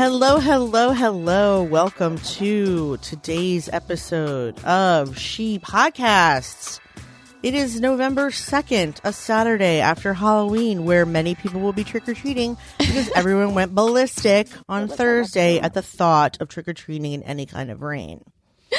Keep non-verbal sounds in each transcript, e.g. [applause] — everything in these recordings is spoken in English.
Hello, hello, hello. Welcome to today's episode of She Podcasts. It is November 2nd, a Saturday after Halloween, where many people will be trick or treating because [laughs] everyone went ballistic on Thursday at the thought of trick or treating in any kind of rain. [laughs]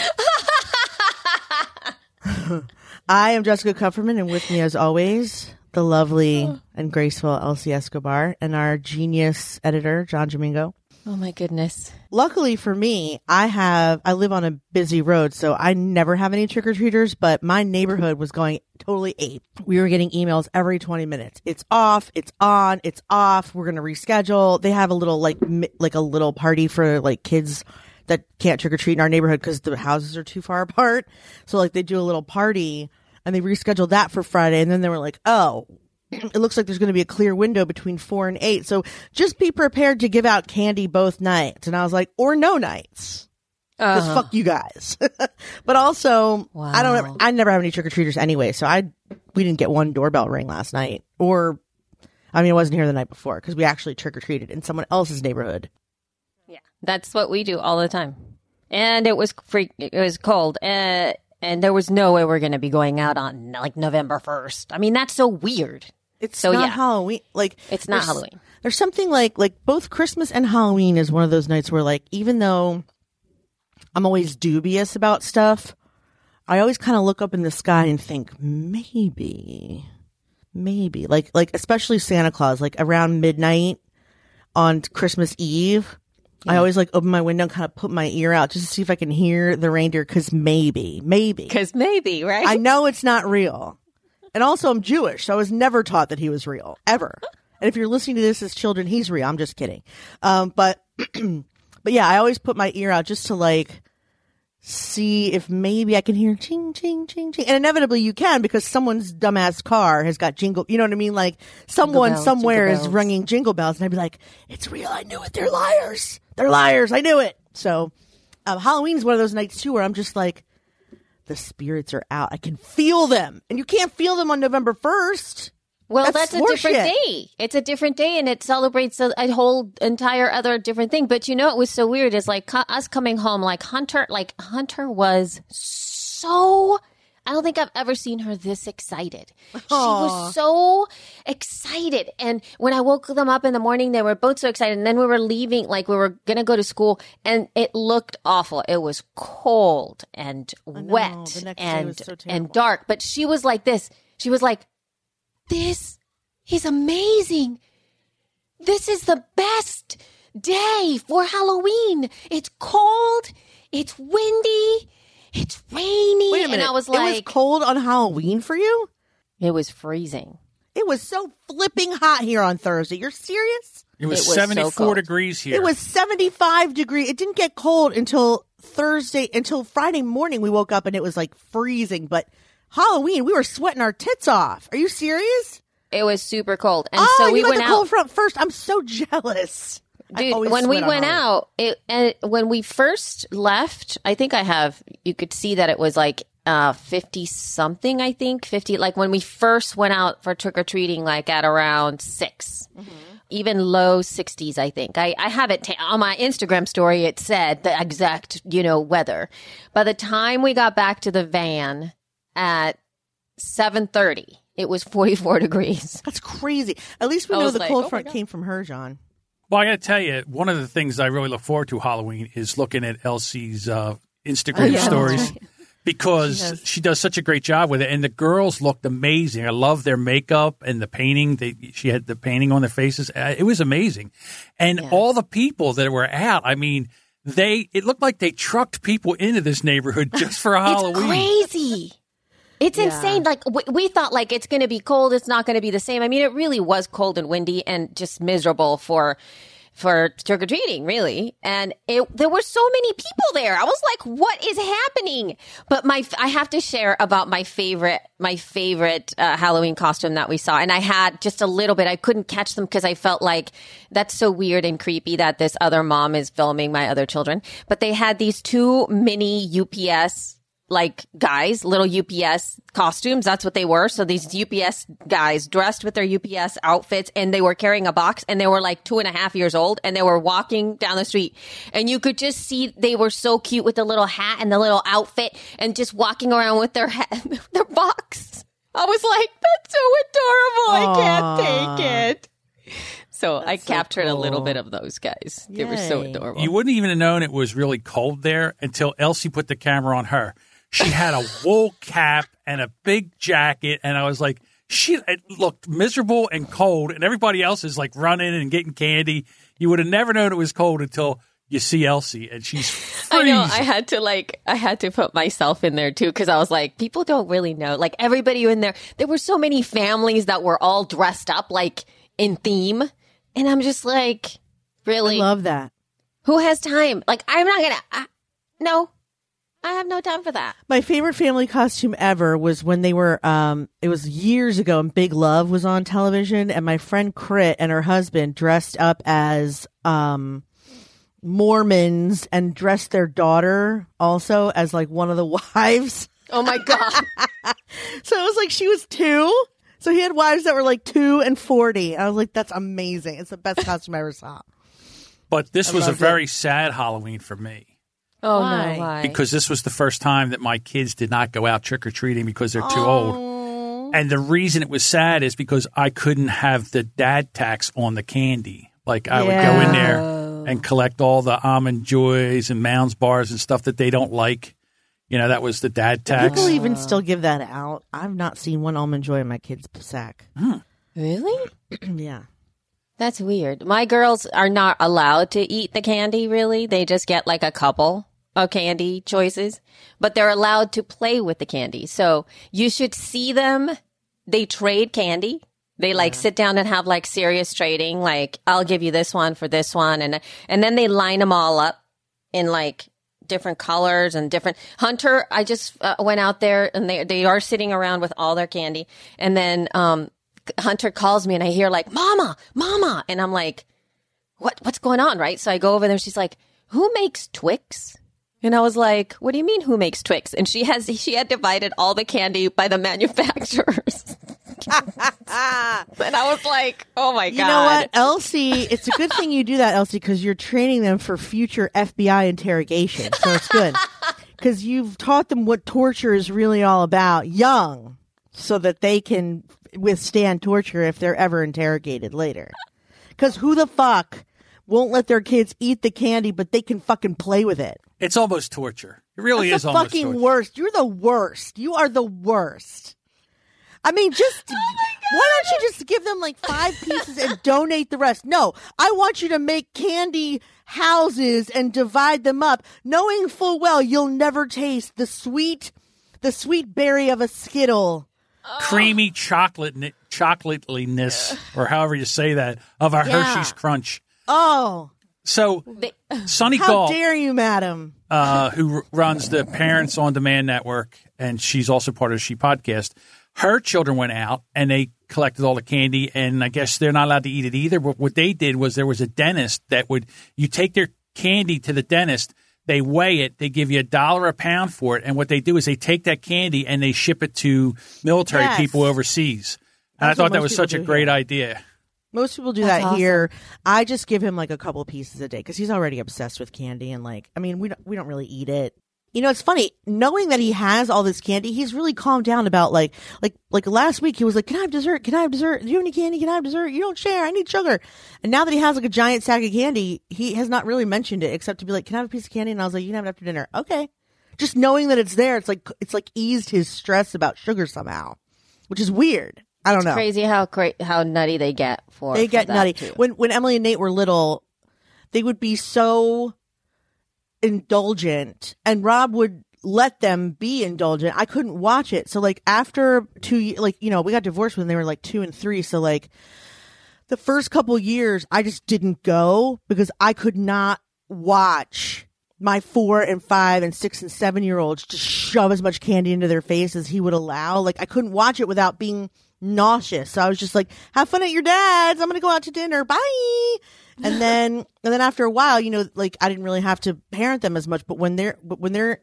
I am Jessica Kupferman, and with me, as always, the lovely oh. and graceful Elsie Escobar and our genius editor, John Domingo. Oh my goodness. Luckily for me, I have, I live on a busy road, so I never have any trick or treaters, but my neighborhood was going totally ape. We were getting emails every 20 minutes. It's off, it's on, it's off. We're going to reschedule. They have a little, like, mi- like a little party for like kids that can't trick or treat in our neighborhood because the houses are too far [laughs] apart. So like they do a little party and they rescheduled that for Friday. And then they were like, oh, it looks like there's going to be a clear window between four and eight. So just be prepared to give out candy both nights. And I was like, or no nights. Because Uh-huh. fuck you guys. [laughs] but also, I don't, Wow. I never have any trick or treaters anyway. So I, we didn't get one doorbell ring last night. Or, I mean, I wasn't here the night before because we actually trick or treated in someone else's neighborhood. Yeah. That's what we do all the time. And it was freak it was cold. Uh, and there was no way we're going to be going out on like November 1st. I mean, that's so weird. It's So, not yeah. Halloween. Like It's not there's- Halloween. There's something like like both Christmas and Halloween is one of those nights where like even though I'm always dubious about stuff, I always kind of look up in the sky and think maybe, maybe like like especially Santa Claus like around midnight on Christmas Eve. I always like open my window and kind of put my ear out just to see if I can hear the reindeer because maybe, maybe. [laughs] Because maybe, right? I know it's not real. And also, I'm Jewish, so I was never taught that he was real, ever. And if you're listening to this as children, he's real. I'm just kidding. Um, but, [clears throat] but yeah, I always put my ear out just to like see if maybe I can hear ching, ching, ching, ching. And inevitably you can because someone's dumbass car has got jingle, you know what I mean? Like someone bells, somewhere is ringing jingle bells and I'd be like, it's real. I knew it. They're liars. They're liars. I knew it. So, um, Halloween is one of those nights too where I'm just like, the spirits are out. I can feel them. And you can't feel them on November 1st. well, that's that's, a different horseshit. day. It's a different day and it celebrates a, a whole entire other different thing. But you know, it was so weird. It's like co- us coming home, like Hunter, like Hunter was so. I don't think I've ever seen her this excited. She was so excited. And when I woke them up in the morning, they were both so excited. And then we were leaving, like we were going to go to school and it looked awful. It was cold and wet The next day and, so and dark. But she was like this. She was like, this is amazing. This is the best day for Halloween. It's cold. It's windy. It's rainy. Wait a minute. And I was like, it was cold on Halloween for you? it was freezing. It was so flipping hot here on Thursday. You're serious? It was, It was 74 cold. degrees here. It was 75 degree. It didn't get cold until Thursday, until Friday morning. We woke up and it was like freezing. But Halloween, we were sweating our tits off. Are you serious? It was super cold. And oh, so we you got went the out. cold front first. I'm so [laughs] jealous. Dude, when we went out, it and when we first left, I think I have you could see that it was like uh 50 something, I think. 50 like when we first went out for trick or treating like at around 6. Mm-hmm. Even low 60s, I think. I, I have it ta- on my Instagram story. It said the exact, you know, weather. By the time we got back to the van at 7:30, it was 44 [laughs] degrees. That's crazy. At least we know the like, cold oh front came from her, John. Well, I got to tell you, one of the things I really look forward to Halloween is looking at Elsie's uh, Instagram yeah. stories [laughs] because She she, does such a great job with it, and the girls looked amazing. I love their makeup and the painting. They, she had the painting on their faces. Uh, It was amazing, and all the people that were out. I mean. They it looked like they trucked people into this neighborhood just for Halloween. Crazy. It's Yeah. insane. Like we, we thought, like it's going to be cold. It's not going to be the same. I mean, it really was cold and windy and just miserable for for trick or treating, really. And it there were so many people there. I was like, what is happening? But my I have to share about my favorite my favorite uh, Halloween costume that we saw, and I had just a little bit. I couldn't catch them because I felt like that's so weird and creepy that this other mom is filming my other children. But they had these two mini UPS like guys, little UPS costumes. That's what they were. So these UPS guys dressed with their UPS outfits and they were carrying a box and they were like two and a half years old and they were walking down the street and you could just see they were so cute with the little hat and the little outfit and just walking around with their hat, [laughs] their box. I was like, that's so adorable. I can't take it. So I so captured a little bit of those guys. They were so adorable. You wouldn't even have known it was really cold there until Elsie put the camera on her. She had a wool cap and a big jacket, and I was like, she it looked miserable and cold, and everybody else is like running and getting candy. You would have never known it was cold until you see Elsie, and she's I know. I had to like, I had to put myself in there too because I was like, people don't really know. Like everybody in there, there were so many families that were all dressed up like in theme, and I'm just like, I really, love that. who has time? Like I'm not gonna. I, no, I have no time for that. My favorite family costume ever was when they were um it was years ago and Big Love was on television and my friend Crit and her husband dressed up as um Mormons and dressed their daughter also as like one of the [laughs] wives. Oh my god! [laughs] So it was like she was 2. So he had wives that were like 2 and 40. I was like that's amazing. It's the best costume I ever saw. But this was a loved it. very sad Halloween for me oh Why? no, why? because this was the first time that my kids did not go out trick or treating because they're too old. And the reason it was sad is because I couldn't have the dad tax on the candy. Like I would go in there and collect all the almond joys and mounds bars and stuff that they don't like. You know, that was the dad tax. People even still give that out. I've not seen one almond joy in my kid's sack. Hmm. really? [clears throat] yeah. That's weird. My girls are not allowed to eat the candy, really. They just get like a couple of candy choices, but they're allowed to play with the candy. So you should see them. They trade candy. They like sit down and have like serious trading. Like, I'll give you this one for this one. And, and then they line them all up in like different colors and different hunter i just uh, went out there and they they are sitting around with all their candy and then um hunter calls me and i hear like mama mama and i'm like what what's going on right so i go over there she's like who makes twix and i was like what do you mean who makes twix and she has she had divided all the candy by the [laughs] manufacturers and i was like oh my god You know what, Elsie? It's a good thing you do that, Elsie, because you're training them for future FBI interrogation. So it's good [laughs] because you've taught them what torture is really all about, young, so that they can withstand torture if they're ever interrogated later. Because who the fuck won't let their kids eat the candy, but they can fucking play with it? It's almost torture. It really That's is the almost fucking torture. worst. You're the worst. You are the worst. I mean, just Oh why don't you just give them like five pieces and [laughs] donate the rest? No, I want you to make candy houses and divide them up, knowing full well you'll never taste the sweet, the sweet berry of a skittle. Oh. Creamy chocolate chocolatiness, or however you say that, of a Yeah. Hershey's Crunch. Oh, So, Sonny how Gall, dare you, madam? uh, who r- runs the Parents on Demand Network, and she's also part of the She Podcast. Her children went out and they collected all the candy, and I guess they're not allowed to eat it either. But what they did was there was a dentist that would you take their candy to the dentist. They weigh it. They give you a dollar a pound for it. And what they do is they take that candy and they ship it to military Yes. people overseas. And That's I what thought that most was such a do great idea. Most people do That's that awesome. here. I just give him like a couple pieces a day because he's already obsessed with candy and like I mean we don't we don't really eat it. You know, it's funny knowing that he has all this candy. He's really calmed down about like like like last week he was like, "Can I have dessert? Can I have dessert? Do you have any candy? Can I have dessert? You don't share. I need sugar." And now that he has like a giant sack of candy, he has not really mentioned it except to be like, "Can I have a piece of candy?" And I was like, "You can have it after dinner." Okay. Just knowing that it's there, it's like it's like eased his stress about sugar somehow, which is weird. I don't know. crazy how cra- how nutty they get for They for get nutty. too. When when Emily and Nate were little, they would be so indulgent, and Rob would let them be indulgent. I couldn't watch it. So like after two, like, you know, we got divorced when they were like two and three. So like the first couple years, I just didn't go because I could not watch my four and five and six and seven year olds just shove as much candy into their face as he would allow. Like I couldn't watch it without being nauseous. So I was just like, have fun at your dad's. I'm going to go out to dinner. Bye. And [laughs] then, and then after a while, you know, like I didn't really have to parent them as much, but when they're, but when they're,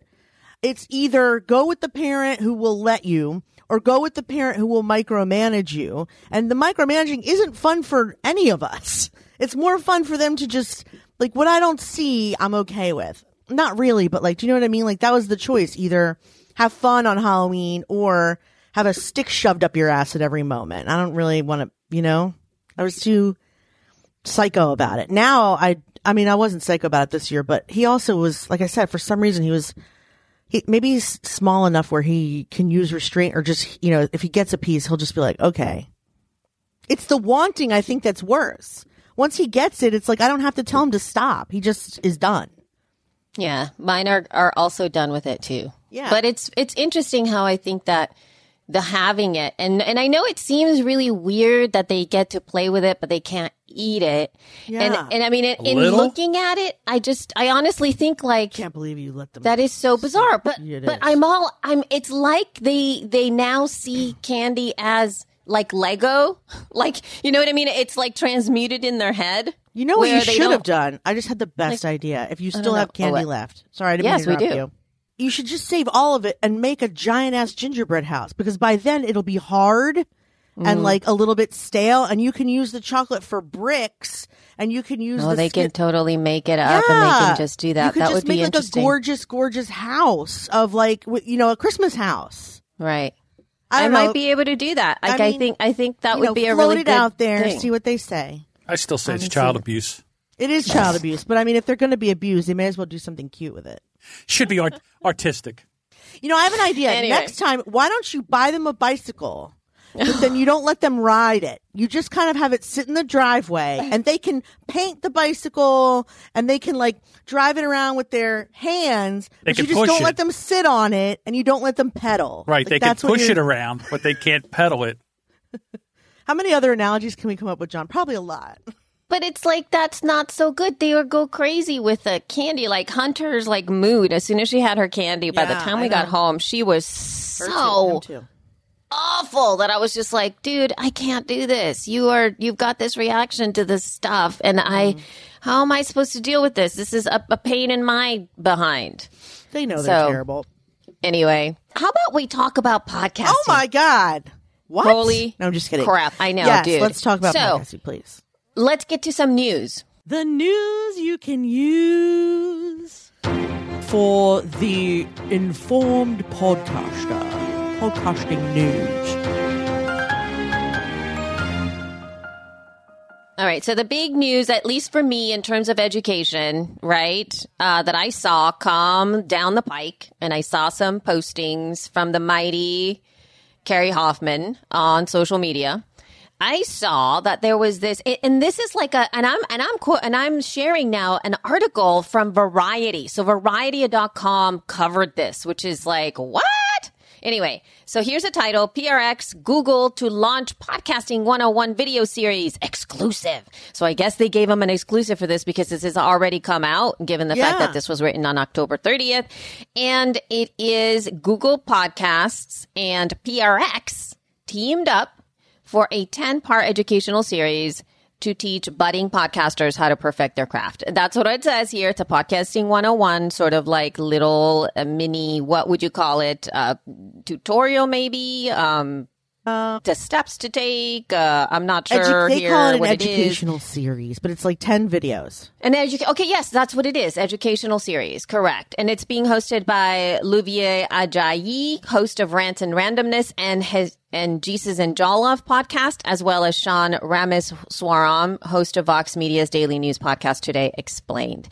it's either go with the parent who will let you or go with the parent who will micromanage you. And the micromanaging isn't fun for any of us. It's more fun for them to just, like, what I don't see, I'm okay with. Not really, but like, do you know what I mean? Like, that was the choice. Either have fun on Halloween or have a stick shoved up your ass at every moment. I don't really want to, you know, I was too psycho about it. Now I, I mean, I wasn't psycho about it this year, but he also was, like I said, for some reason he was, he, maybe he's small enough where he can use restraint or just, you know, if he gets a piece, he'll just be like, okay. It's the wanting, I think, that's worse. Once he gets it, it's like, I don't have to tell him to stop. He just is done. Yeah, mine are are also done with it too. Yeah. but it's it's interesting how I think that the having it and and I know it seems really weird that they get to play with it, but they can't eat it. Yeah. And and I mean, in, in looking at it, I just I honestly think like Can't believe you let them. that is so bizarre. But It but is. I'm all I'm. It's like they they now see candy as like Lego, [laughs] like you know what I mean. It's like transmuted in their head. you know what you should have done? I just had the best idea. If you still have oh, candy Oh, left. Sorry, I didn't Yes, mean we to interrupt do. you. You should just save all of it and make a giant ass gingerbread house because by then it'll be hard Mm. and like a little bit stale and you can use the chocolate for bricks and you can use Oh, the they can skin- tally make it up and they can just do You that. could That just would make be like interesting, a gorgeous, gorgeous house of like, you know, a Christmas house. right? I, I, might be able to do that. Like, I I, think I think that would know, be a really it good out there, thing. see what they say. I still say it's child abuse. It is child abuse, but I mean, if they're going to be abused, they may as well do something cute with it. Should be art- artistic. You know, I have an idea. Anyway. Next time, why don't you buy them a bicycle? But then you don't let them ride it. You just kind of have it sit in the driveway and they can paint the bicycle and they can like drive it around with their hands. They but can you just push don't it. let them sit on it and you don't let them pedal. Right. Like, they can that's push it around, but they can't pedal it. [laughs] How many other analogies can we come up with, John? Probably a lot. But it's like that's not so good. They would go crazy with the candy. Like Hunter's like mood. As soon as she had her candy, by the time we got home, she was Her too, so him too. awful that I was just like, dude, I can't do this. You are you've got this reaction to this stuff, and I, Mm-hmm. how am I supposed to deal with this? This is a, a pain in my behind. They know they're So- terrible. Anyway, how about we talk about podcasting? Oh my God. What? Holy no, I'm just kidding. crap. I know, yes, dude. Let's talk about So- podcasting, please. Let's get to some news. The news you can use for the informed podcaster. Podcasting news. All right. So the big news, at least for me, in terms of education, right, uh, that I saw come down the pike, and I saw some postings from the mighty Carrie Hoffman on social media. I saw that there was this, and this is like a, and I'm, and I'm, and I'm sharing now an article from Variety. So Variety.com covered this, which is like, what? Anyway, so here's a title PRX Google to launch Podcasting 101 video series exclusive. So I guess they gave them an exclusive for this because this has already come out, given the fact that this was written on October 30th. And it is Google Podcasts and PRX teamed up for a 10 part educational series to teach budding podcasters how to perfect their craft. That's what it says here. It's a podcasting 101, sort of like little uh, mini, what would you call it? Uh, tutorial maybe? Um, the steps to take. Uh, I'm not Edu- sure they here call it an what it is. educational series, but it's like 10 videos. An educa- okay, yes, that's what it is. Educational series, correct. And it's being hosted by Luvvie Ajayi, host of Rants and Randomness and his and Jesus and Jollof podcast, as well as Sean Rameswaram, host of Vox Media's daily news podcast today explained.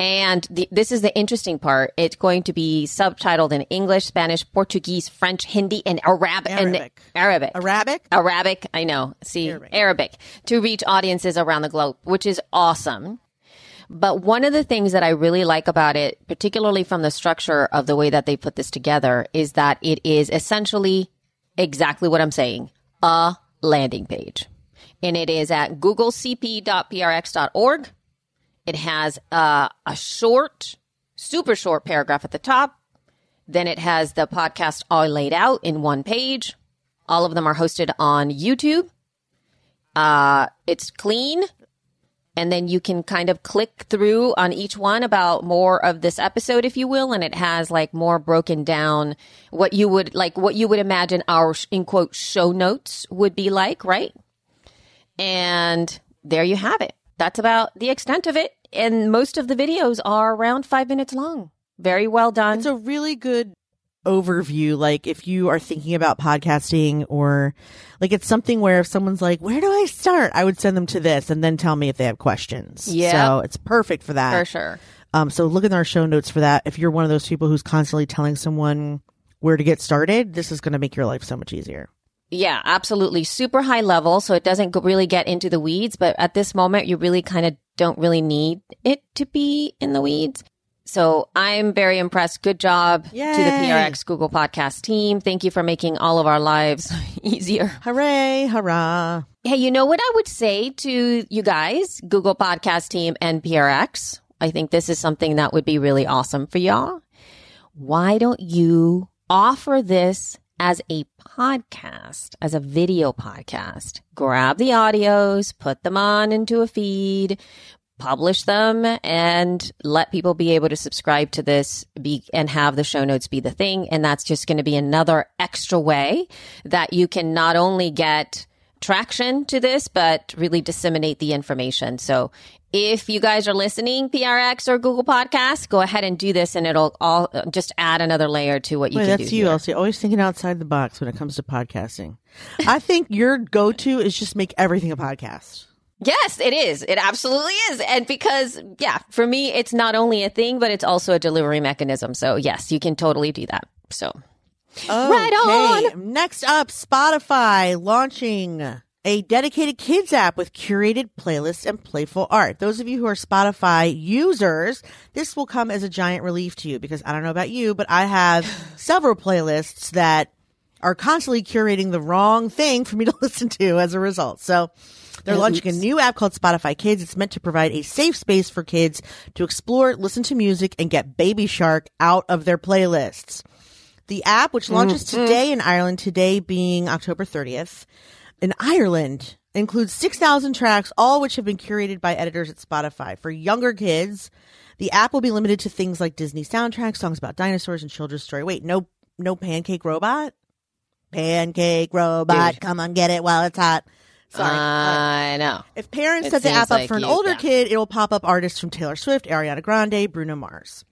And the, this is the interesting part. It's going to be subtitled in English, Spanish, Portuguese, French, Hindi, and Arabic. Arabic. And Arabic. Arabic? Arabic, I know. See, Arabic. Arabic. to reach audiences around the globe, which is awesome. But one of the things that I really like about it, particularly from the structure of the way that they put this together, is that it is essentially exactly what I'm saying a landing page. And it is at googlecp.prx.org. It has uh, a short, super short paragraph at the top. Then it has the podcast all laid out in one page. All of them are hosted on YouTube. Uh, it's clean. And then you can kind of click through on each one about more of this episode, if you will. And it has like more broken down what you would like, what you would imagine our in quote show notes would be like, right? And there you have it. That's about the extent of it. And most of the videos are around five minutes long. Very well done. It's a really good overview. Like if you are thinking about podcasting or like it's something where if someone's like, where do I start? I would send them to this and then tell me if they have questions. Yeah. So it's perfect for that. for sure. Um, so look in our show notes for that. If you're one of those people who's constantly telling someone where to get started, this is going to make your life so much easier. Yeah, absolutely. Super high level. So it doesn't really get into the weeds, but at this moment, you really kind of don't really need it to be in the weeds. So I'm very impressed. Good job to the PRX Google Podcast team. Thank you for making all of our lives [laughs] easier. Hooray, hurrah. Hey, you know what I would say to you guys, Google Podcast team and PRX? I think this is something that would be really awesome for y'all. Why don't you offer this as a podcast, as a video podcast? Grab the audios, put them on into a feed, publish them and let people be able to subscribe to this be and have the show notes be the thing and that's just going to be another extra way that you can not only get traction to this but really disseminate the information so if you guys are listening prx or google podcasts go ahead and do this and it'll all uh, just add another layer to what you Wait, can that's do you. Elsie. Always thinking outside the box when it comes to podcasting. I think your go to is just make everything a podcast. Yes, it is. It absolutely is. And because, yeah, for me, it's not only a thing, but it's also a delivery mechanism. So, yes, you can totally do that. So, Right on. Next up, Spotify launching a dedicated kids app with curated playlists and playful art. Those of you who are Spotify users, this will come as a giant relief to you because I don't know about you, but I have [sighs] several playlists that are constantly curating the wrong thing for me to [laughs] listen to as a result. So they're launching a new app called Spotify Kids. It's meant to provide a safe space for kids to explore, listen to music, and get Baby Shark out of their playlists. The app, which launches mm-hmm. today in Ireland, today being October 30th, in Ireland, includes 6,000 tracks, all which have been curated by editors at Spotify. For younger kids, the app will be limited to things like Disney soundtracks, songs about dinosaurs, and children's story. Wait, no, no Pancake Robot? Pancake Robot, Dude. come on, get it while it's hot. Sorry. Uh, I know. if parents It set the app up like for an older kid, it will pop up artists from Taylor Swift, Ariana Grande, Bruno Mars.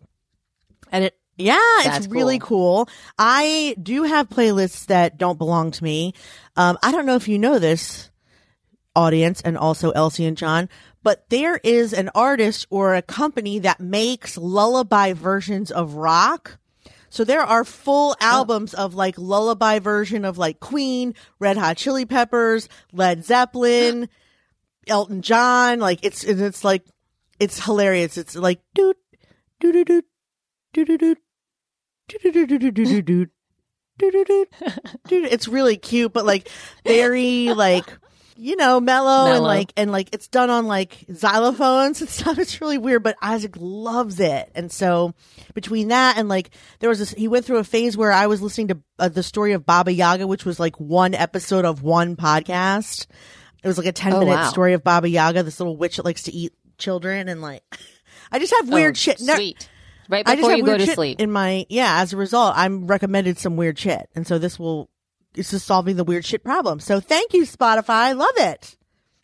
And it, yeah, That's it's really cool. I do have playlists that don't belong to me. Um, I don't know if you know this audience and also Elsie and John, but there is an artist or a company that makes lullaby versions of rock. So there are full albums of like lullaby version of like Queen, Red Hot Chili Peppers, Led Zeppelin, [gasps] Elton John. Like it's it's like it's hilarious. It's like doot doot doot doot doot doot doot It's really cute, but like very like you know mellow, and like and like it's done on like xylophones and stuff. It's really weird, but Isaac loves it, and so between that and like there was this, he went through a phase where I was listening to uh, the story of Baba Yaga, which was like one episode of one podcast. It was like a ten minute wow. story of Baba Yaga, this little witch that likes to eat children, and like I just have weird Oh, shit. No- Sweet. Right I just before you go to sleep. in my yeah. As a result, I'm recommended some weird shit, and so this will it's just solving the weird shit problem. So thank you, Spotify. I love it.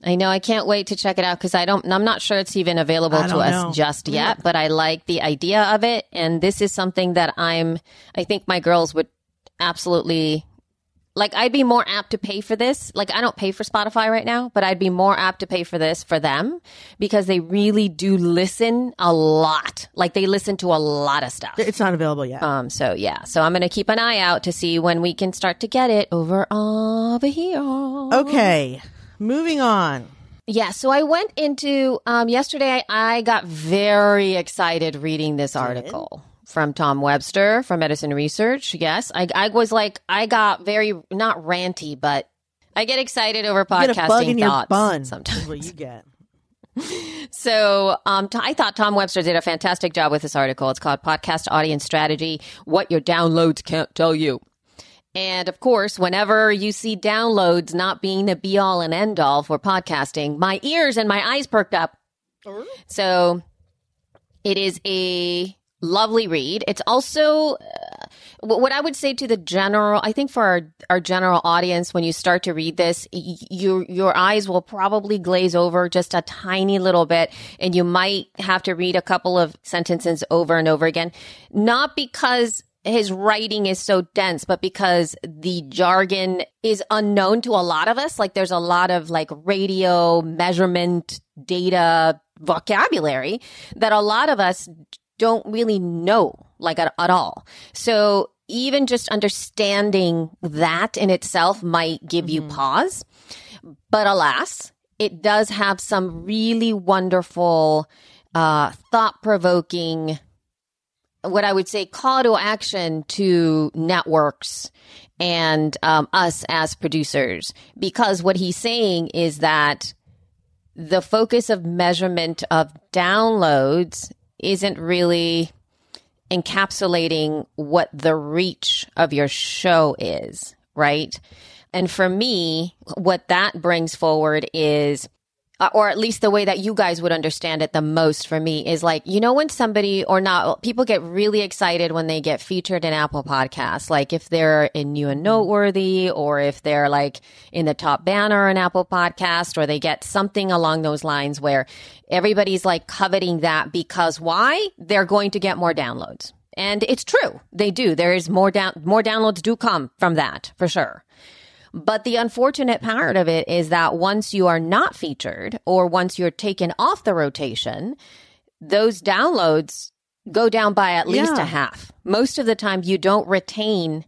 I know. I can't wait to check it out because I don't. I'm not sure it's even available to us know. just yet. But I like the idea of it, and this is something that I'm. I think my girls would absolutely like. I'd be more apt to pay for this. Like I don't pay for Spotify right now, but I'd be more apt to pay for this for them because they really do listen a lot. Like they listen to a lot of stuff. It's not available yet. Um. So yeah. So I'm gonna keep an eye out to see when we can start to get it over over here. okay, moving on. Yeah, so I went into um, yesterday. I, I got very excited reading this article from Tom Webster from Edison Research. Yes, I, I was like, I got very not ranty, but I get excited over You get a bug podcasting in your thoughts bun. sometimes. Is what you get. [laughs] So um, t- I thought Tom Webster did a fantastic job with this article. It's called Podcast Audience Strategy What Your Downloads Can't Tell You. And of course, whenever you see downloads not being the be all and end all for podcasting, my ears and my eyes perked up. So it is a lovely read. It's also uh, what I would say to the general. I think for our, our general audience, when you start to read this, y- your your eyes will probably glaze over just a tiny little bit, and you might have to read a couple of sentences over and over again. Not because his writing is so dense, but because the jargon is unknown to a lot of us. Like there's a lot of like radio measurement data vocabulary that a lot of us don't really know like at, at all. So even just understanding that in itself might give you pause. But alas, it does have some really wonderful, uh, thought provoking what I would say call to action to networks and um, us as producers. Because what he's saying is that the focus of measurement of downloads isn't really encapsulating what the reach of your show is, right? And for me, what that brings forward is Uh, or at least the way that you guys would understand it the most for me is like you know when somebody or not people get really excited when they get featured in apple podcasts. Like if they're in new and mm-hmm. noteworthy or if they're like in the top banner in apple podcast or they get something along those lines where everybody's like coveting that because why? They're going to get more downloads. And it's true. They do. There is more down more downloads do come from that for sure but the unfortunate part of it is that once you are not featured or once you're taken off the rotation, those downloads go down by at least Yeah. a half. Most of the time, you don't retain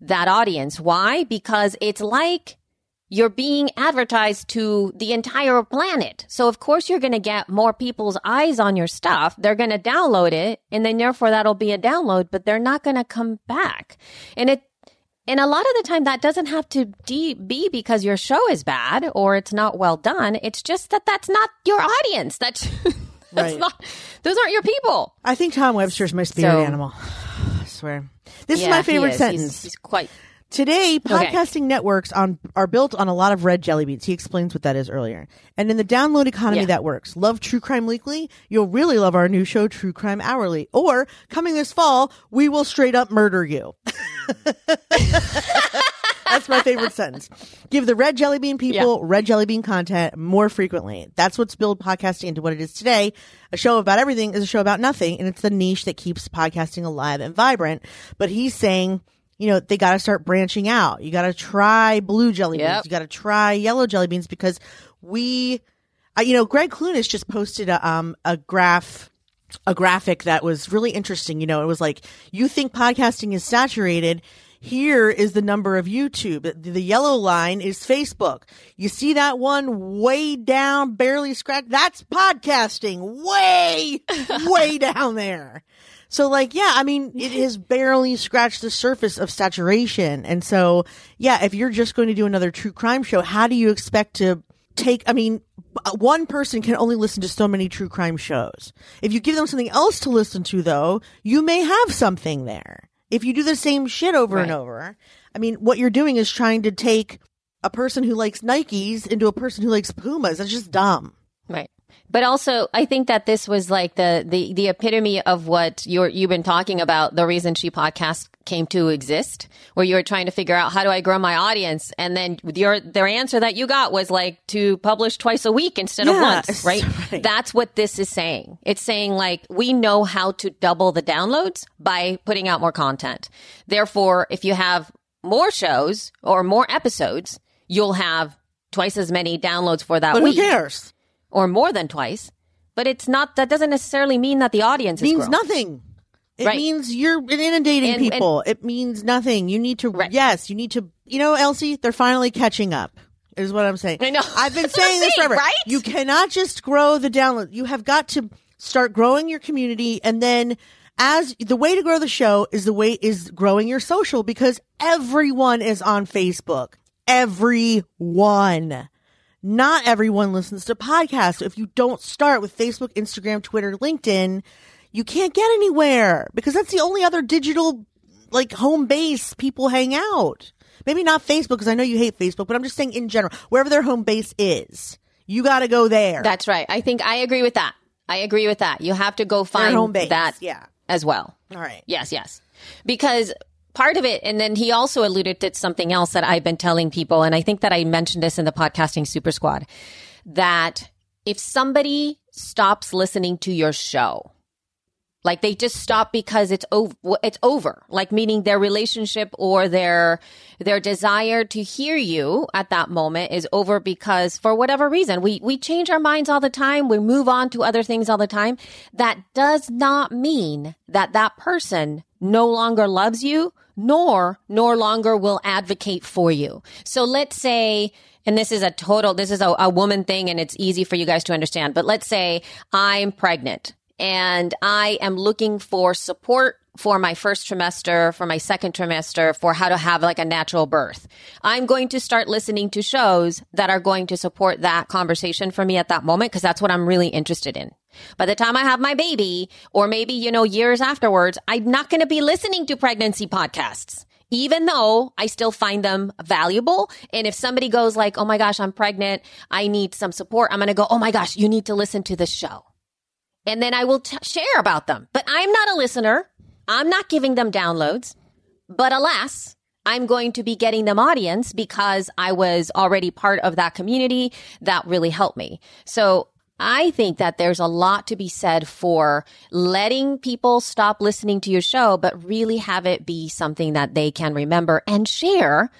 that audience. Why? Because it's like you're being advertised to the entire planet. So of course you're going to get more people's eyes on your stuff. They're going to download it and then therefore that'll be a download, but they're not going to come back. And it and a lot of the time, that doesn't have to de- be because your show is bad or it's not well done. It's just that that's not your audience. That's, [laughs] that's Right. not, those aren't your people. I think Tom Webster's my spirit So- animal. [sighs] I swear. This is Yeah, my he favorite is. sentence. He's, he's quite, Today, podcasting networks on are built on a lot of red jelly beans. He explains what that is earlier. And in the download economy Yeah. that works. Love True Crime Weekly? You'll really love our new show, True Crime Hourly. Or coming this fall, we will straight up murder you. [laughs] [laughs] That's my favorite sentence. Give the red jelly bean people red jelly bean content more frequently. That's what's built podcasting into what it is today. A show about everything is a show about nothing, and it's the niche that keeps podcasting alive and vibrant. But he's saying, you know, they got to start branching out. You got to try blue jelly beans. Yep. You got to try yellow jelly beans because we, uh, you know, Greg Clunis just posted a um a graph a graphic that was really interesting. You know, it was like, you think podcasting is saturated. Here is the number of YouTube. The, the yellow line is Facebook. You see that one way down, barely scratched? That's podcasting way, [laughs] way down there. So like, yeah, I mean, it has barely scratched the surface of saturation. And so, yeah, if you're just going to do another true crime show, how do you expect to take, I mean, Uh, one person can only listen to so many true crime shows. If you give them something else to listen to though, you may have something there. If you do the same shit over and over, I mean, what you're doing is trying to take a person who likes Nikes into a person who likes Pumas. That's just dumb. But also, I think that this was like the, the, the epitome of what you're, you've been talking about, the reason She Podcast came to exist, where you were trying to figure out how do I grow my audience? And then your, their answer that you got was like to publish twice a week instead of once, right? [laughs] right. That's what this is saying. It's saying like, we know how to double the downloads by putting out more content. Therefore, if you have more shows or more episodes, you'll have twice as many downloads for that But who week cares? Or more than twice. But it's not, that doesn't necessarily mean that the audience means nothing. It Right. means you're inundating And- people. it means nothing. You need to, Right. yes, you need to, you know, Elsie, they're finally catching up. is what I'm saying. I know. I've been That's what I'm saying this forever. right? You cannot just grow the download. You have got to start growing your community and then as the way to grow the show is the way is growing your social because everyone is on Facebook. Everyone. Not everyone listens to podcasts. So if you don't start with Facebook, Instagram, Twitter, LinkedIn, you can't get anywhere because that's the only other digital like home base people hang out. Maybe not Facebook because I know you hate Facebook, but I'm just saying in general, wherever their home base is, you got to go there. That's right. I think I agree with that. I agree with that. You have to go find home base, that yeah. as well. All right. Yes, yes. Because part of it, and then he also alluded to something else that I've been telling people, and I think that I mentioned this in the podcasting super squad, that if somebody stops listening to your show, like they just stop because it's over, it's over, like meaning their relationship or their, their desire to hear you at that moment is over because for whatever reason, we, we change our minds all the time. We move on to other things all the time. That does not mean that that person no longer loves you nor nor longer will advocate for you. So let's say, and this is a total, this is a, a woman thing and it's easy for you guys to understand, but let's say I'm pregnant and I am looking for support for my first trimester, for my second trimester, for how to have like a natural birth. I'm going to start listening to shows that are going to support that conversation for me at that moment because that's what I'm really interested in. By the time I have my baby, or maybe, you know, years afterwards, I'm not going to be listening to pregnancy podcasts. Even though I still find them valuable. And if somebody goes like, Oh my gosh, I'm pregnant. I need some support. I'm going to go, Oh my gosh, you need to listen to this show and then I will t- share about them. But I'm not a listener. I'm not giving them downloads. But alas, I'm going to be getting them audience because I was already part of that community that really helped me. So I think that there's a lot to be said for letting people stop listening to your show, but really have it be something that they can remember and share.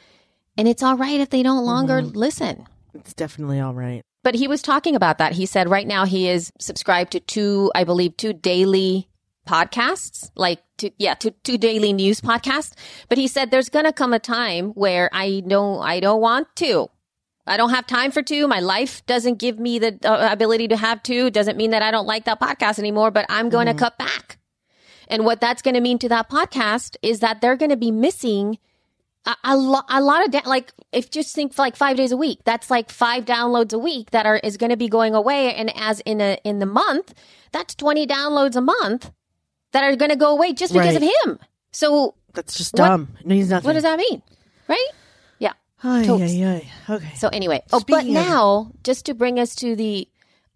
And it's all right if they don't longer mm-hmm. listen. It's definitely all right. But he was talking about that. He said right now he is subscribed to two, I believe, two daily podcasts, like two, yeah, two, two daily news podcasts. But he said there's going to come a time where I don't, I don't want to. I don't have time for two. My life doesn't give me the uh, ability to have two. Doesn't mean that I don't like that podcast anymore, but I'm going to cut back. And what that's going to mean to that podcast is that they're going to be missing a, a, lo- a lot of da- like if just think like five days a week that's like five downloads a week that are is going to be going away and as in a in the month that's 20 downloads a month that are going to go away just because Right. of him so That's just What- dumb. he's nothing. what does that mean right Ay, ay, ay. Okay. so anyway, oh, but Speaking of- now just to bring us to the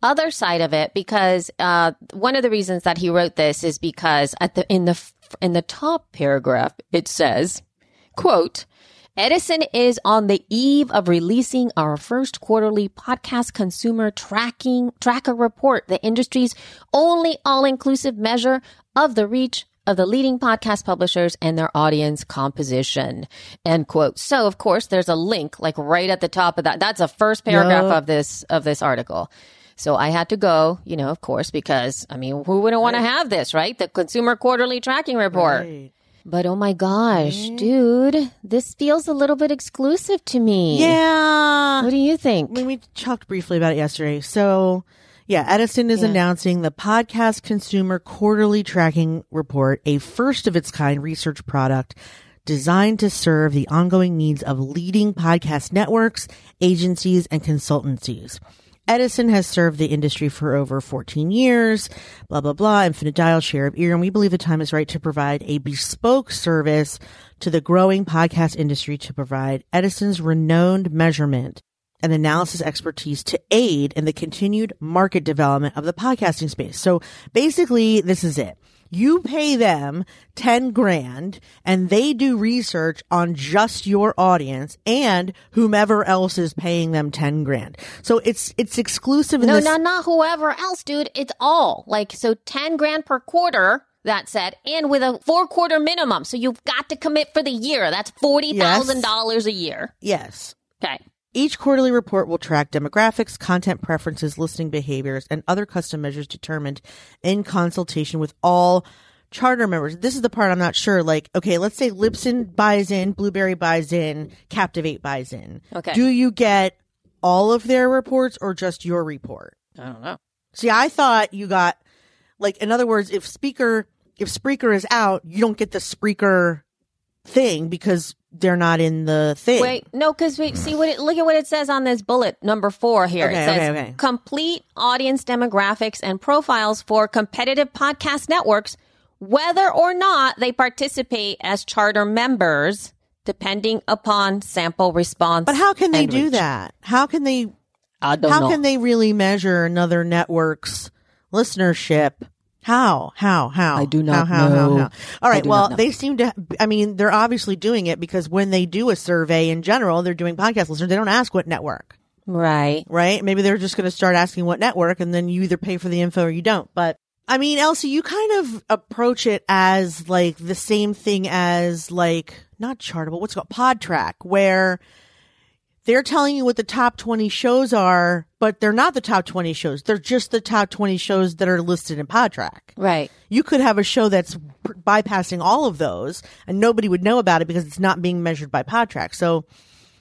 other side of it, because uh, one of the reasons that he wrote this is because at the in the in the top paragraph it says, "quote." Edison is on the eve of releasing our first quarterly podcast consumer tracking tracker report, the industry's only all-inclusive measure of the reach of the leading podcast publishers and their audience composition. End quote. So of course there's a link like right at the top of that. That's the first paragraph Yup. of this of this article. So I had to go, you know, of course, because I mean, who wouldn't want to have this, right? The Consumer Quarterly Tracking Report. Right. But oh my gosh, dude, this feels a little bit exclusive to me. Yeah. What do you think? I mean, we talked briefly about it yesterday. So, yeah, Edison is Yeah. announcing the Podcast Consumer Quarterly Tracking Report, a first of its kind research product designed to serve the ongoing needs of leading podcast networks, agencies, and consultancies. Edison has served the industry for over 14 years, blah, blah, blah, infinite dial, share of ear, and we believe the time is right to provide a bespoke service to the growing podcast industry to provide Edison's renowned measurement and analysis expertise to aid in the continued market development of the podcasting space. So basically, this is it. You pay them 10 grand and they do research on just your audience and whomever else is paying them 10 grand. So it's, it's exclusive in no, this. no, not whoever else, dude. It's all like so 10 grand per quarter. That said, and with a four quarter minimum. So you've got to commit for the year. That's $40,000 a year. yes. Okay. Each quarterly report will track demographics, content preferences, listening behaviors, and other custom measures determined in consultation with all charter members. This is the part I'm not sure. Like, okay, let's say Libsyn buys in, Blubrry buys in, Captivate buys in. Okay. Do you get all of their reports or just your report? I don't know. See, I thought you got like in other words, if speaker if Spreaker is out, you don't get the Spreaker thing because they're not in the thing. Wait, no, because we see what it, look at what it says on this bullet number four here. Okay, it says okay, okay. complete audience demographics and profiles for competitive podcast networks, whether or not they participate as charter members, depending upon sample response. But how can they do reach. that? How can they I don't how know. can they really measure another network's listenership? How? How? How? I do not how, how, know. How, how? All I Well, they seem to. I mean, they're obviously doing it because when they do a survey in general, they're doing podcast listeners. They don't ask what network, right? right? Maybe they're just going to start asking what network, and then you either pay for the info or you don't. But I mean, Elsie, you kind of approach it as like the same thing as like not Chartable. What's it called Podtrac, where they're telling you what the top 20 shows are, but they're not the top 20 shows. They're just the top 20 shows that are listed in Podtrac. Right. You could have a show that's bypassing all of those and nobody would know about it because it's not being measured by Podtrac. So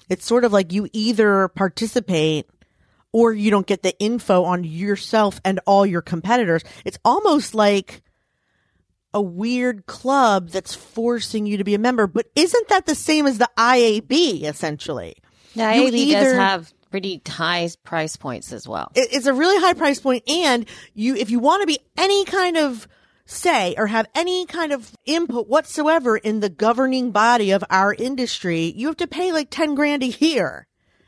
it's sort of like you either participate or you don't get the info on yourself and all your competitors. It's almost like a weird club that's forcing you to be a member. But isn't that the same as the IAB essentially? The You IAB does have pretty high price points as well. it- it's a really high price point and you if you want to be any kind of say or have any kind of input whatsoever in the governing body of our industry you have to pay like 10 grand a year.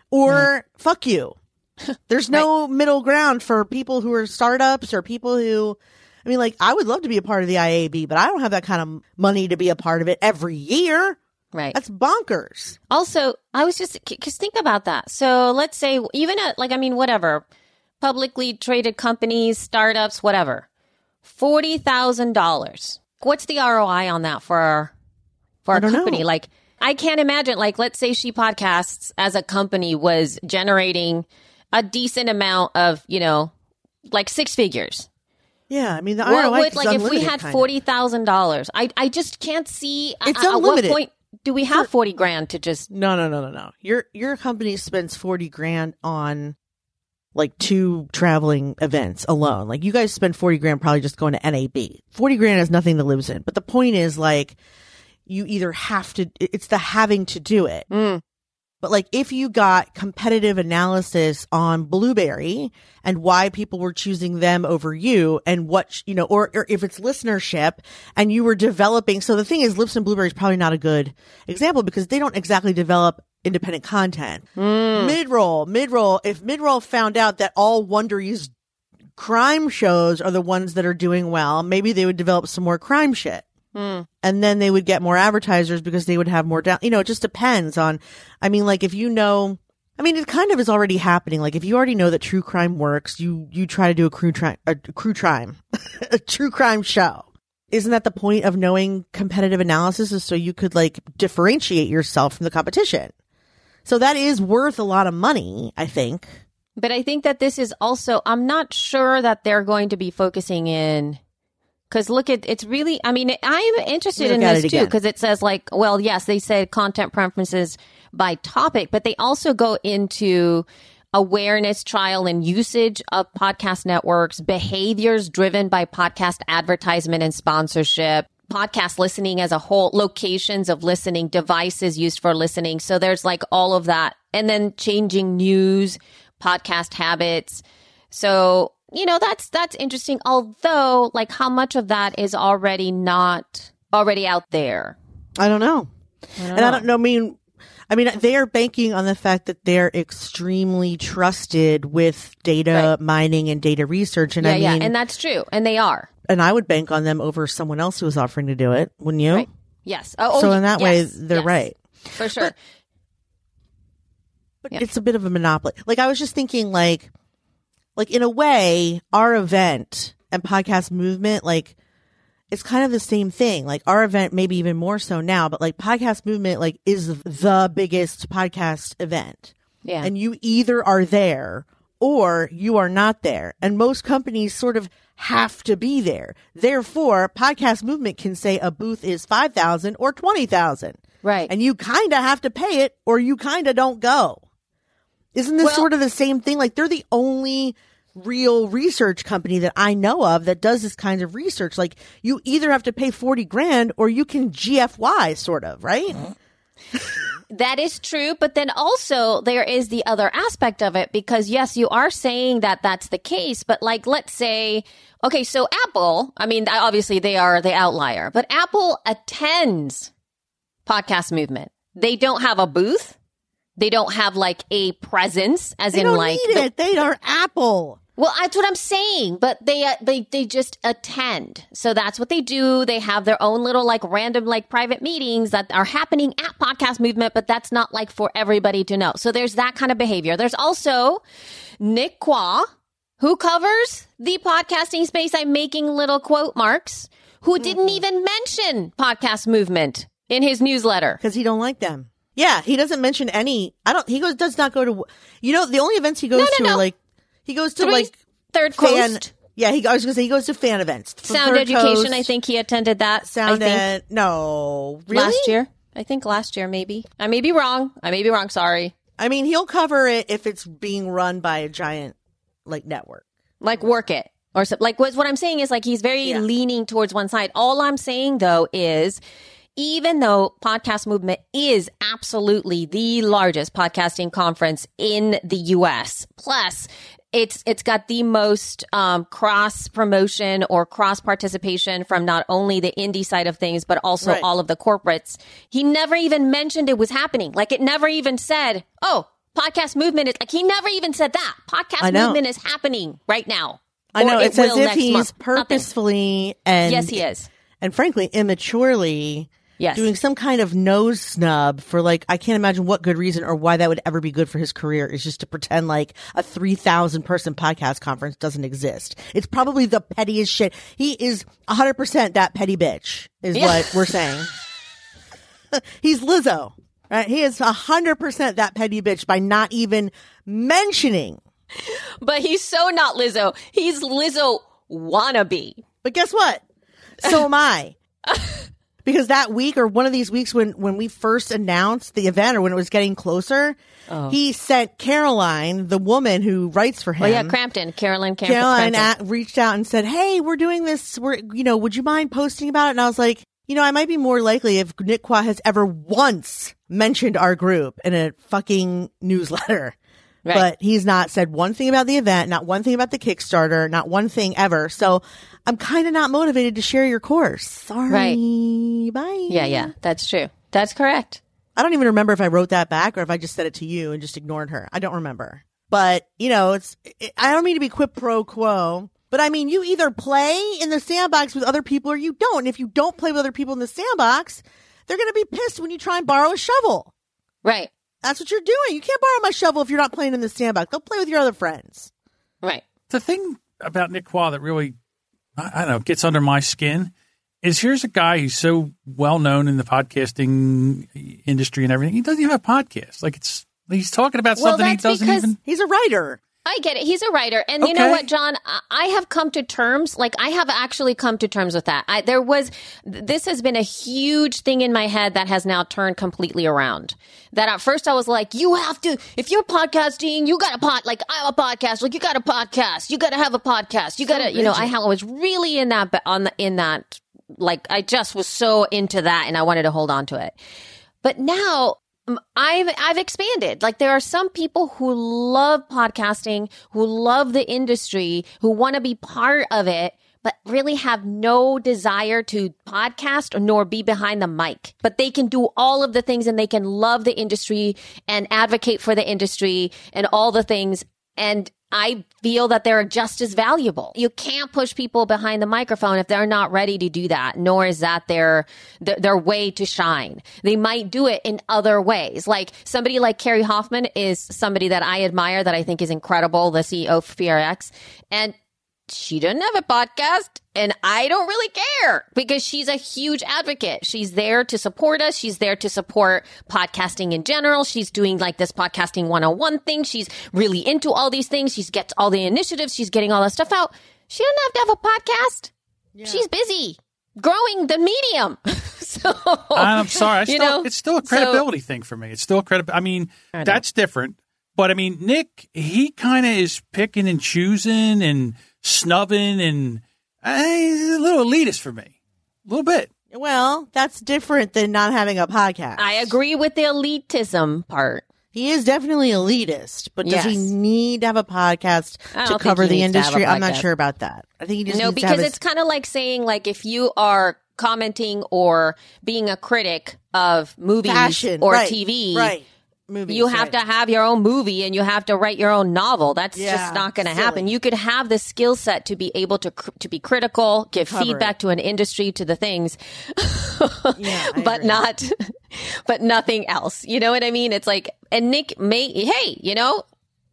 Or hmm. fuck you. [laughs] There's no middle ground for people who are startups or people who i mean like i would love to be a part of the iab but i don't have that kind of money to be a part of it every year Right. that's bonkers Also, I was just because think about that. So let's say even at like I mean whatever, publicly traded companies, startups, whatever, forty thousand dollars. What's the ROI on that for our for our don't know. company? Like I can't imagine. Like let's say she podcasts as a company was generating a decent amount of you know like six figures. yeah i mean the ROI would like if we had forty thousand dollars? I I just can't see. It's uh, at what unlimited. point do we have forty grand to just? No, no, no, no, no. Your your company spends forty grand on like two traveling events alone. Like you guys spend forty grand probably just going to NAB. Forty grand has nothing that lives in. But the point is like you either have to it's the having to do it. Mm. But like if you got competitive analysis on Blubrry and why people were choosing them over you and what, you know, or, or if it's listenership and you were developing. So the thing is, Lips and Blubrry is probably not a good example because they don't exactly develop independent content. Mm. Midroll, midroll. If midroll found out that all Wondery's crime shows are the ones that are doing well, maybe they would develop some more crime shit Mm. and then they would get more advertisers because they would have more down. You know, it just depends on. I mean, like if you know, I mean, it kind of is already happening. Like if you already know that true crime works, you you try to do a crew crime, a crew crime, [laughs] a true crime show. Isn't that the point of knowing competitive analysis? Is so you could like differentiate yourself from the competition. So that is worth a lot of money, I think. But I think that this is also, I'm not sure that they're going to be focusing in. Because look at it's really. I mean, I'm interested in this too because it says like, well, yes, they said content preferences by topic, but they also go into awareness, trial, and usage of podcast networks, behaviors driven by podcast advertisement and sponsorship, podcast listening as a whole, locations of listening, devices used for listening. So there's like all of that, and then changing news, podcast habits. So, you know, that's that's interesting. Although, like how much of that is already not already out there? I don't know. and I don't know. I mean, I mean, they are banking on the fact that they're extremely trusted with data mining and data research. And yeah, I mean, yeah, and, that's true. And they are. And I would bank on them over someone else who was offering to do it, wouldn't you? Right. Yes. Oh, oh So oh, in that yes, way, they're yes, right. For sure. But Yeah. it's a bit of a monopoly. Like I was just thinking, like, like in a way, our event and podcast movement, like, it's kind of the same thing. Like our event, maybe even more so now, but like podcast movement, like is the biggest podcast event. Yeah. And you either are there or you are not there. And most companies sort of have to be there. Therefore, podcast movement can say a booth is 5,000 or 20,000. Right. And you kind of have to pay it or you kind of don't go. Isn't this Well- sort of the same thing? Like they're the only real research company that I know of that does this kind of research. Like you either have to pay 40 grand or you can GFY sort of, right? [laughs] That is true, but then also there is the other aspect of it because yes, you are saying that that's the case, but like let's say okay, so Apple, I mean obviously they are the outlier, but Apple attends podcast movement. They don't have a booth. They don't have like a presence as They in don't like need the- it. They are Apple. well, that's what I'm saying. But they uh, they they just attend. So that's what they do. They have their own little like random like private meetings that are happening at Podcast Movement, but that's not like for everybody to know. So there's that kind of behavior. There's also Nick Quah, who covers the podcasting space. I'm making little quote marks. Who didn't even mention Podcast Movement in his newsletter? because he don't like them. Yeah, he doesn't mention any. I don't. He goes does not go to. You know, the only events he goes no, to no. are like he goes to Three- like Third fan. Coast Yeah, he. I was gonna say he goes to fan events. Sound Education. Coast, I think he attended that. Sound I think. Ed. No, really. last year. I think last year, maybe. I may be wrong. I may be wrong. Sorry. I mean, he'll cover it if it's being run by a giant like network. Like work it or something. Like what, what I'm saying is like he's very Yeah. leaning towards one side. All I'm saying though is even though podcast movement is absolutely the largest podcasting conference in the US, plus it's it's got the most um, cross promotion or cross participation from not only the indie side of things but also Right. all of the corporates. He never even mentioned it was happening. Like it never even said, "Oh, podcast movement is like." He never even said that podcast movement is happening right now. I know Or it it's as if he's month. Nothing. purposefully and Yes, he is. and frankly immaturely Yes. doing some kind of nose snub for like I can't imagine what good reason or why that would ever be good for his career is just to pretend like a 3000 person podcast conference doesn't exist. It's probably the pettiest shit. He is 100% that petty bitch is Yeah. what we're saying. [laughs] He's Lizzo. Right? He is 100% that petty bitch by not even mentioning. But he's so not Lizzo. He's Lizzo wannabe. But guess what? So am I. [laughs] because that week or one of these weeks when when we first announced the event or when it was getting closer, oh. he sent Caroline, the woman who writes for him. Oh yeah, Crampton, Caroline Crampton. Caroline at, reached out and said, "Hey, we're doing this. We're you know, would you mind posting about it?" And I was like, "You know, I might be more likely if Nick Quah has ever once mentioned our group in a fucking newsletter." Right. But he's not said one thing about the event, not one thing about the Kickstarter, not one thing ever. So I'm kind of not motivated to share your course. Sorry. Bye. yeah, yeah, that's true. That's correct. I don't even remember if I wrote that back or if I just said it to you and just ignored her. I don't remember. But, you know, it's, it, I don't mean to be quid pro quo, but I mean, you either play in the sandbox with other people or you don't. And if you don't play with other people in the sandbox, they're going to be pissed when you try and borrow a shovel. Right, That's what you're doing. You can't borrow my shovel if you're not playing in the sandbox. Go play with your other friends. right. the thing about Nick Quah that really, I, I don't know, gets under my skin is here's a guy who's so well known in the podcasting industry and everything. He doesn't even have a podcast. Like it's he's talking about Well, something he doesn't because- even. He's a writer. I get it. He's a writer. And you know what, John? I- have come to terms, like, I have actually come to terms with that. I, there was, this has been a huge thing in my head that has now turned completely around. That at first I was like, you have to, if you're podcasting, you got a pod, like, I'm a podcast, like, you got a podcast, you got to have a podcast, you got to, you know, I was really in that, on the, in that, like, I just was so into that and I wanted to hold on to it. But now I've I've expanded. Like there are some people who love podcasting, who love the industry, who want to be part of it, but really have no desire to podcast nor be behind the mic. But they can do all of the things and they can love the industry and advocate for the industry and all the things and I feel that they're just as valuable. You can't push people behind the microphone if they're not ready to do that, nor is that their, their, way to shine. They might do it in other ways. Like somebody like Kerri Hoffman is somebody that I admire that I think is incredible, the CEO of PRX. And she doesn't have a podcast and I don't really care because she's a huge advocate. She's there to support us. She's there to support podcasting in general. She's doing like this podcasting 101 thing. She's really into all these things. She gets all the initiatives. She's getting all that stuff out. She doesn't have to have a podcast. She's busy growing the medium. [laughs] so I'm sorry. I you know, it's still a so- credibility thing for me. It's still a credibility. I mean, know. that's different But I mean, Nick, he kind of is picking and choosing and snubbing, and uh, he's a little elitist for me, a little bit. Well, that's different than not having a podcast. I agree with the elitism part. He is definitely elitist, but does he need to have a podcast to cover the needs to have a industry? I'm not sure about that. I think he just no, needs to have because his- it's kind of like saying like if you are commenting or being a critic of movies fashion or right, TV, right? Movies, you have to have your own movie and you have to write your own novel. That's Yeah, just not going to happen. You could have the skill set to be able to cr- to be critical, give Cover feedback it. to an industry to the things, [laughs] Yeah, [laughs] but agree. not [laughs] but nothing else. You know what I mean? It's like and Nick may hey, you know,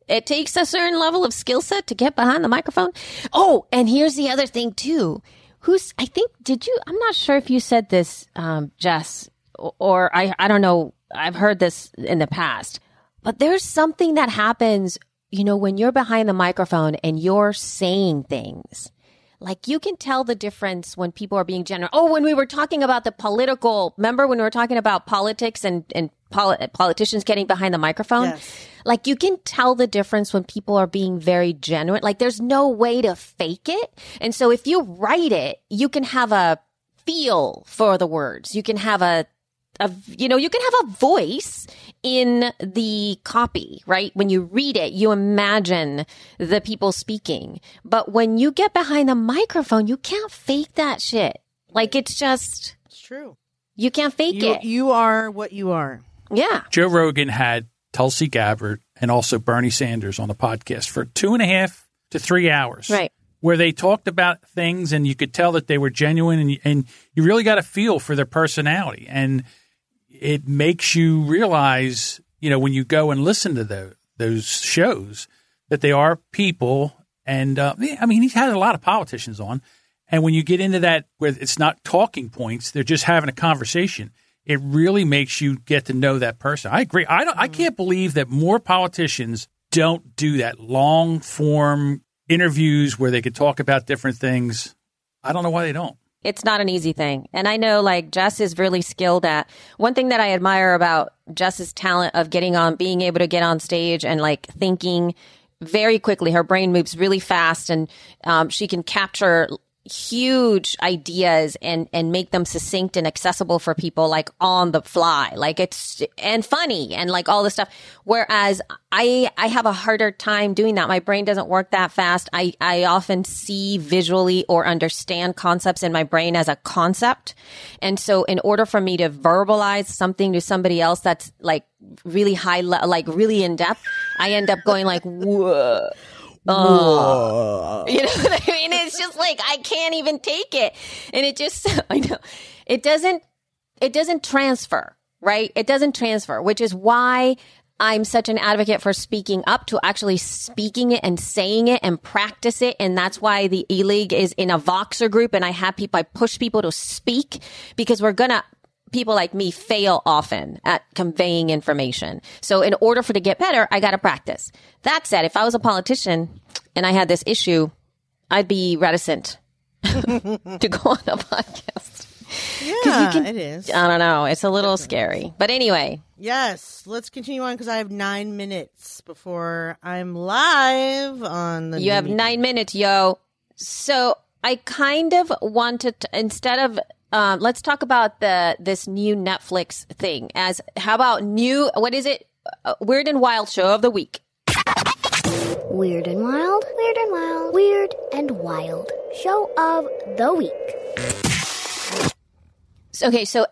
it takes a certain level of skill set to get behind the microphone. Oh, and here's the other thing too. Who's I think did you I'm not sure if you said this um Jess or, or I I don't know. I've heard this in the past. But there's something that happens, you know, when you're behind the microphone and you're saying things. Like you can tell the difference when people are being general. Oh, when we were talking about the political, remember when we were talking about politics and, and poli- politicians getting behind the microphone? Yes. Like you can tell the difference when people are being very genuine. Like there's no way to fake it. And so if you write it, you can have a feel for the words. You can have a a you know you can have a voice in the copy right when you read it you imagine the people speaking but when you get behind the microphone you can't fake that shit like it's just It's true. you can't fake You, it you are what you are. yeah Joe Rogan had Tulsi Gabbard and also Bernie Sanders on the podcast for two and a half to three hours. Right. Where they talked about things and you could tell that they were genuine and, and you really got a feel for their personality. And it makes you realize, you know, when you go and listen to the, those shows that they are people. And uh, I mean, he's had a lot of politicians on. And when you get into that where it's not talking points, they're just having a conversation. It really makes you get to know that person. I agree. I don't, I can't believe that more politicians don't do that long form interviews where they could talk about different things. I don't know why they don't. It's not an easy thing. And I know like Jess is really skilled at one thing that I admire about Jess's talent of getting on, being able to get on stage and like thinking very quickly. Her brain moves really fast and um, she can capture huge ideas and and make them succinct and accessible for people like on the fly. Like it's and funny and like all this stuff. Whereas i i have a harder time doing that. My brain doesn't work that fast. I i often see visually or understand concepts in my brain as a concept. And so in order for me to verbalize something to somebody else that's like really high le- like really in depth i end up going like whoa Oh. You know [laughs] what I mean? It's just like I can't even take it. And it just [laughs] I know it doesn't it doesn't transfer, right? It doesn't transfer, which is why I'm such an advocate for speaking up to actually speaking it and saying it and practice it. And that's why the E League is in a Voxer group and I have people, I push people to speak because we're going to, people like me fail often at conveying information. So in order for to get better, I got to practice. That said, if I was a politician and I had this issue, I'd be reticent [laughs] to go on a podcast. Yeah, can- it is. I don't know. It's a little scary. But anyway, Yes, let's continue on because I have nine minutes before I'm live on the. You have nine minutes, yo. So I kind of wanted to, instead of um, let's talk about the this new Netflix thing. As how about new? What is it? Uh, Weird and Wild show of the week. Weird and Wild, Weird and Wild, Weird and Wild. Show of the week. So, okay, so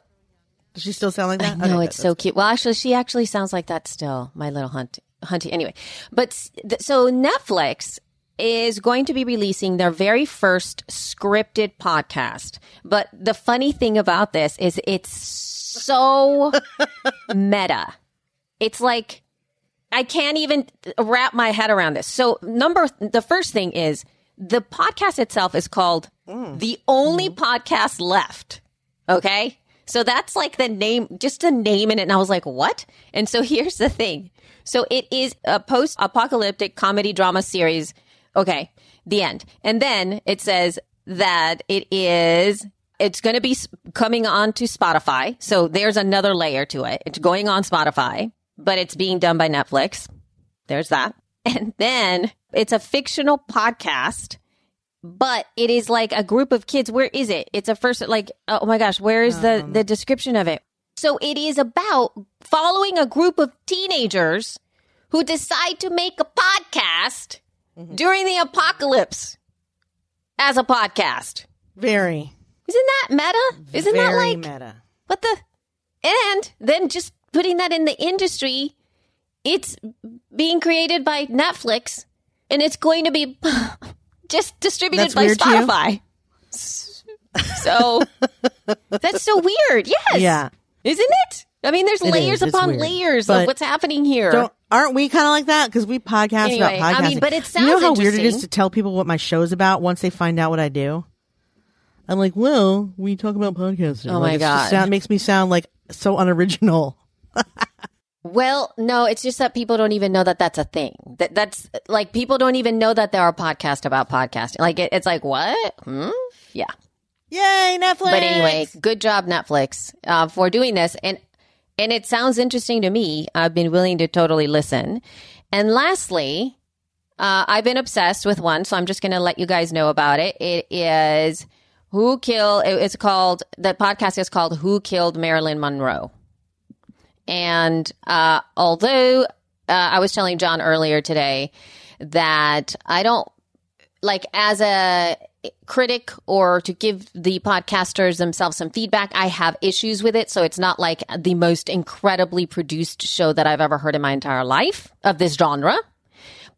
Does she still sound like that? no, Okay, it's so cute. Well, actually, she actually sounds like that still. My little hunt, hunty. Anyway, but th- so Netflix is going to be releasing their very first scripted podcast. But the funny thing about this is it's so [laughs] meta. It's like I can't even wrap my head around this. So number the first thing is the podcast itself is called mm. The Only mm-hmm. Podcast Left. Okay? So that's like the name, just a name in it. And I was like, what? And so [laughs] here's the thing. So it is a post apocalyptic comedy drama series. Okay. The end. And then it says that it is, it's going to be coming on to Spotify. So there's another layer to it. It's going on Spotify, but it's being done by Netflix. There's that. [laughs] And then it's a fictional podcast, but it is like a group of kids. Where is it? It's a first, like, oh my gosh, where is the, um. the description of it? So it is about following a group of teenagers who decide to make a podcast Mm-hmm. during the apocalypse as a podcast. Very, Isn't that meta? Isn't that like meta. what the? And then just putting that in the industry, it's being created by Netflix and it's going to be [laughs] just distributed That's by weird to you? Spotify. [laughs] So that's so weird. Yes. Yeah. Isn't it? I mean, there's It layers is. Upon weird. layers of what's happening here. Don't aren't we kind of like that? Because we podcast Anyway, about I podcasting. mean, but it You know how weird it is to tell people what my show's about once they find out what I do. I'm like, well, we talk about podcasting. Oh Like, my God. sound, makes me sound like so unoriginal. [laughs] Well, no, it's just that people don't even know that that's a thing. That that's like people don't even know that there are podcasts about podcasting. Like it, it's like what? Hmm? Yeah. Yay, Netflix! But anyway, good job Netflix uh, for doing this, and and it sounds interesting to me. I've been willing to totally listen. And lastly, uh, I've been obsessed with one, so I'm just going to let you guys know about it. It is Who Killed. It's called the podcast is called Who Killed Marilyn Monroe. And uh, although uh, I was telling John earlier today that I don't like as a critic or to give the podcasters themselves some feedback, I have issues with it. So it's not like the most incredibly produced show that I've ever heard in my entire life of this genre.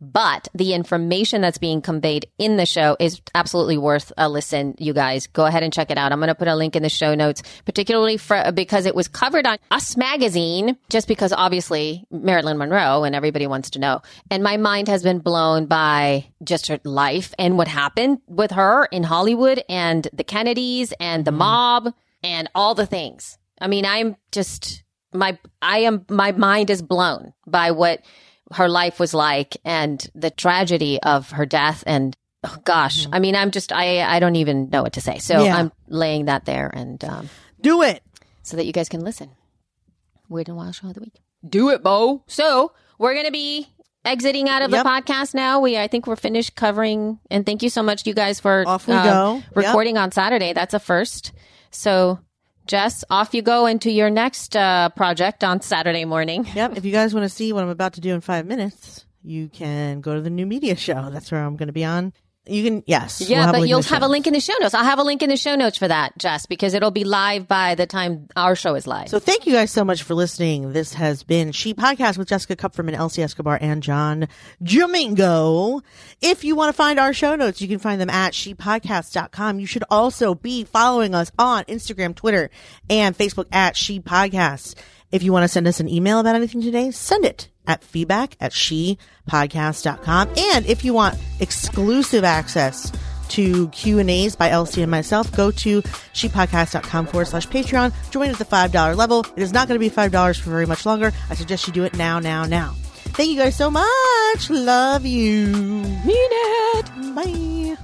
But the information that's being conveyed in the show is absolutely worth a listen, you guys. Go ahead and check it out. I'm going to put a link in the show notes, particularly for, because it was covered on Us Magazine, just because obviously Marilyn Monroe and everybody wants to know. And my mind has been blown by just her life and what happened with her in Hollywood and the Kennedys and the mm-hmm. mob and all the things. I mean, I'm just, my, I am, my mind is blown by what her life was like and the tragedy of her death and oh gosh i mean i'm just i i don't even know what to say so Yeah. i'm laying that there and um, Do it. so that you guys can listen weird and wild show of the week do it bo so we're gonna be exiting out of Yep. the podcast now we i think we're finished covering and thank you so much you guys for Off we uh, go. Yep. recording on saturday that's a first so jess off you go into your next uh, project on saturday morning [laughs] Yep. If you guys want to see what I'm about to do in five minutes, you can go to the new media show. That's where I'm going to be on. You can, yes. we'll Yeah, but you'll have a link in the show notes. I'll have a link in the show notes for that, Jess, because it'll be live by the time our show is live. So thank you guys so much for listening. This has been She Podcast with Jessica Kupferman, Elsie Escobar, and John Domingo. If you want to find our show notes, you can find them at shepodcast.com. You should also be following us on Instagram, Twitter, and Facebook at She Podcasts. If you want to send us an email about anything today, send it at feedback at shepodcast.com. And if you want exclusive access to Q and A's by Elsie and myself, go to shepodcast.com forward slash Patreon. Join at the $5 level. It is not going to be $5 for very much longer. I suggest you do it now, now, now. Thank you guys so much. Love you. Mean it. Bye.